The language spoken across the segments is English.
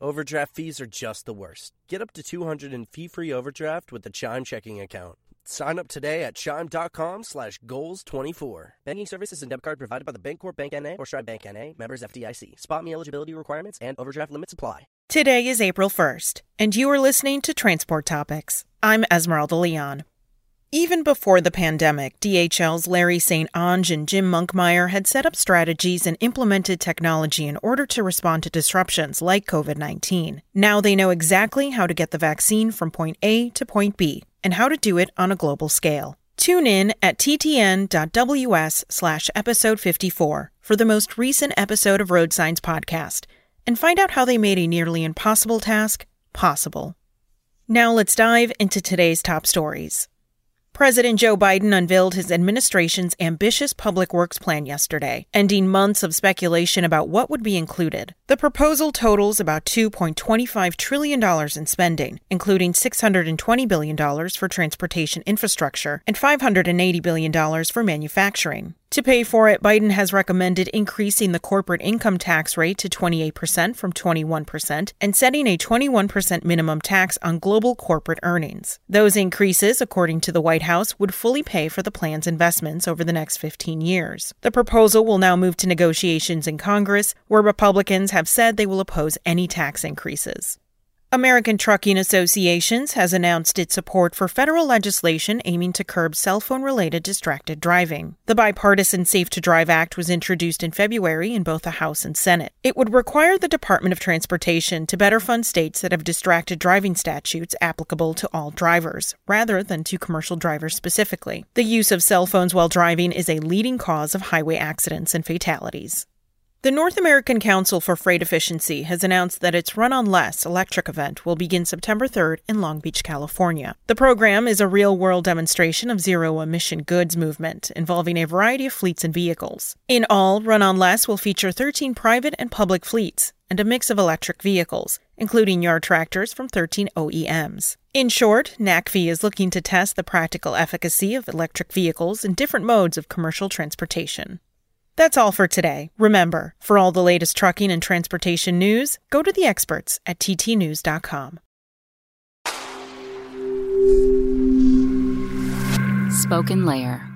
Overdraft fees are just the worst. Get up to 200 in fee-free overdraft with the Chime checking account. Sign up today at chime.com slash goals24. Banking services and debit card provided by the Bancorp Bank N.A. or Stride Bank N.A. Members FDIC. Spot me eligibility requirements and overdraft limits apply. Today is April 1st, and you are listening to Transport Topics. I'm Esmeralda Leon. Even before the pandemic, DHL's Larry St. Ange and Jim Monkmeyer had set up strategies and implemented technology in order to respond to disruptions like COVID 19. Now they know exactly how to get the vaccine from point A to point B and how to do it on a global scale. Tune in at ttn.ws slash episode 54 for the most recent episode of Road Signs Podcast and find out how they made a nearly impossible task possible. Now let's dive into today's top stories. President Joe Biden unveiled his administration's ambitious public works plan yesterday, ending months of speculation about what would be included. The proposal totals about $2.25 trillion in spending, including $620 billion for transportation infrastructure and $580 billion for manufacturing. To pay for it, Biden has recommended increasing the corporate income tax rate to 28% from 21% and setting a 21% minimum tax on global corporate earnings. Those increases, according to the White House, would fully pay for the plan's investments over the next 15 years. The proposal will now move to negotiations in Congress, where Republicans have said they will oppose any tax increases. American Trucking Associations has announced its support for federal legislation aiming to curb cell phone related distracted driving. The bipartisan Safe to Drive Act was introduced in February in both the House and Senate. It would require the Department of Transportation to better fund states that have distracted driving statutes applicable to all drivers, rather than to commercial drivers specifically. The use of cell phones while driving is a leading cause of highway accidents and fatalities. The North American Council for Freight Efficiency has announced that its Run on Less electric event will begin September 3rd in Long Beach, California. The program is a real world demonstration of zero emission goods movement involving a variety of fleets and vehicles. In all, Run on Less will feature 13 private and public fleets and a mix of electric vehicles, including yard tractors from 13 OEMs. In short, NACFE is looking to test the practical efficacy of electric vehicles in different modes of commercial transportation. That's all for today. Remember, for all the latest trucking and transportation news, go to the experts at ttnews.com. Spoken Layer.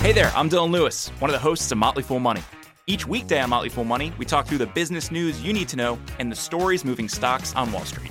Hey there, I'm Dylan Lewis, one of the hosts of Motley Fool Money. Each weekday on Motley Fool Money, we talk through the business news you need to know and the stories moving stocks on Wall Street.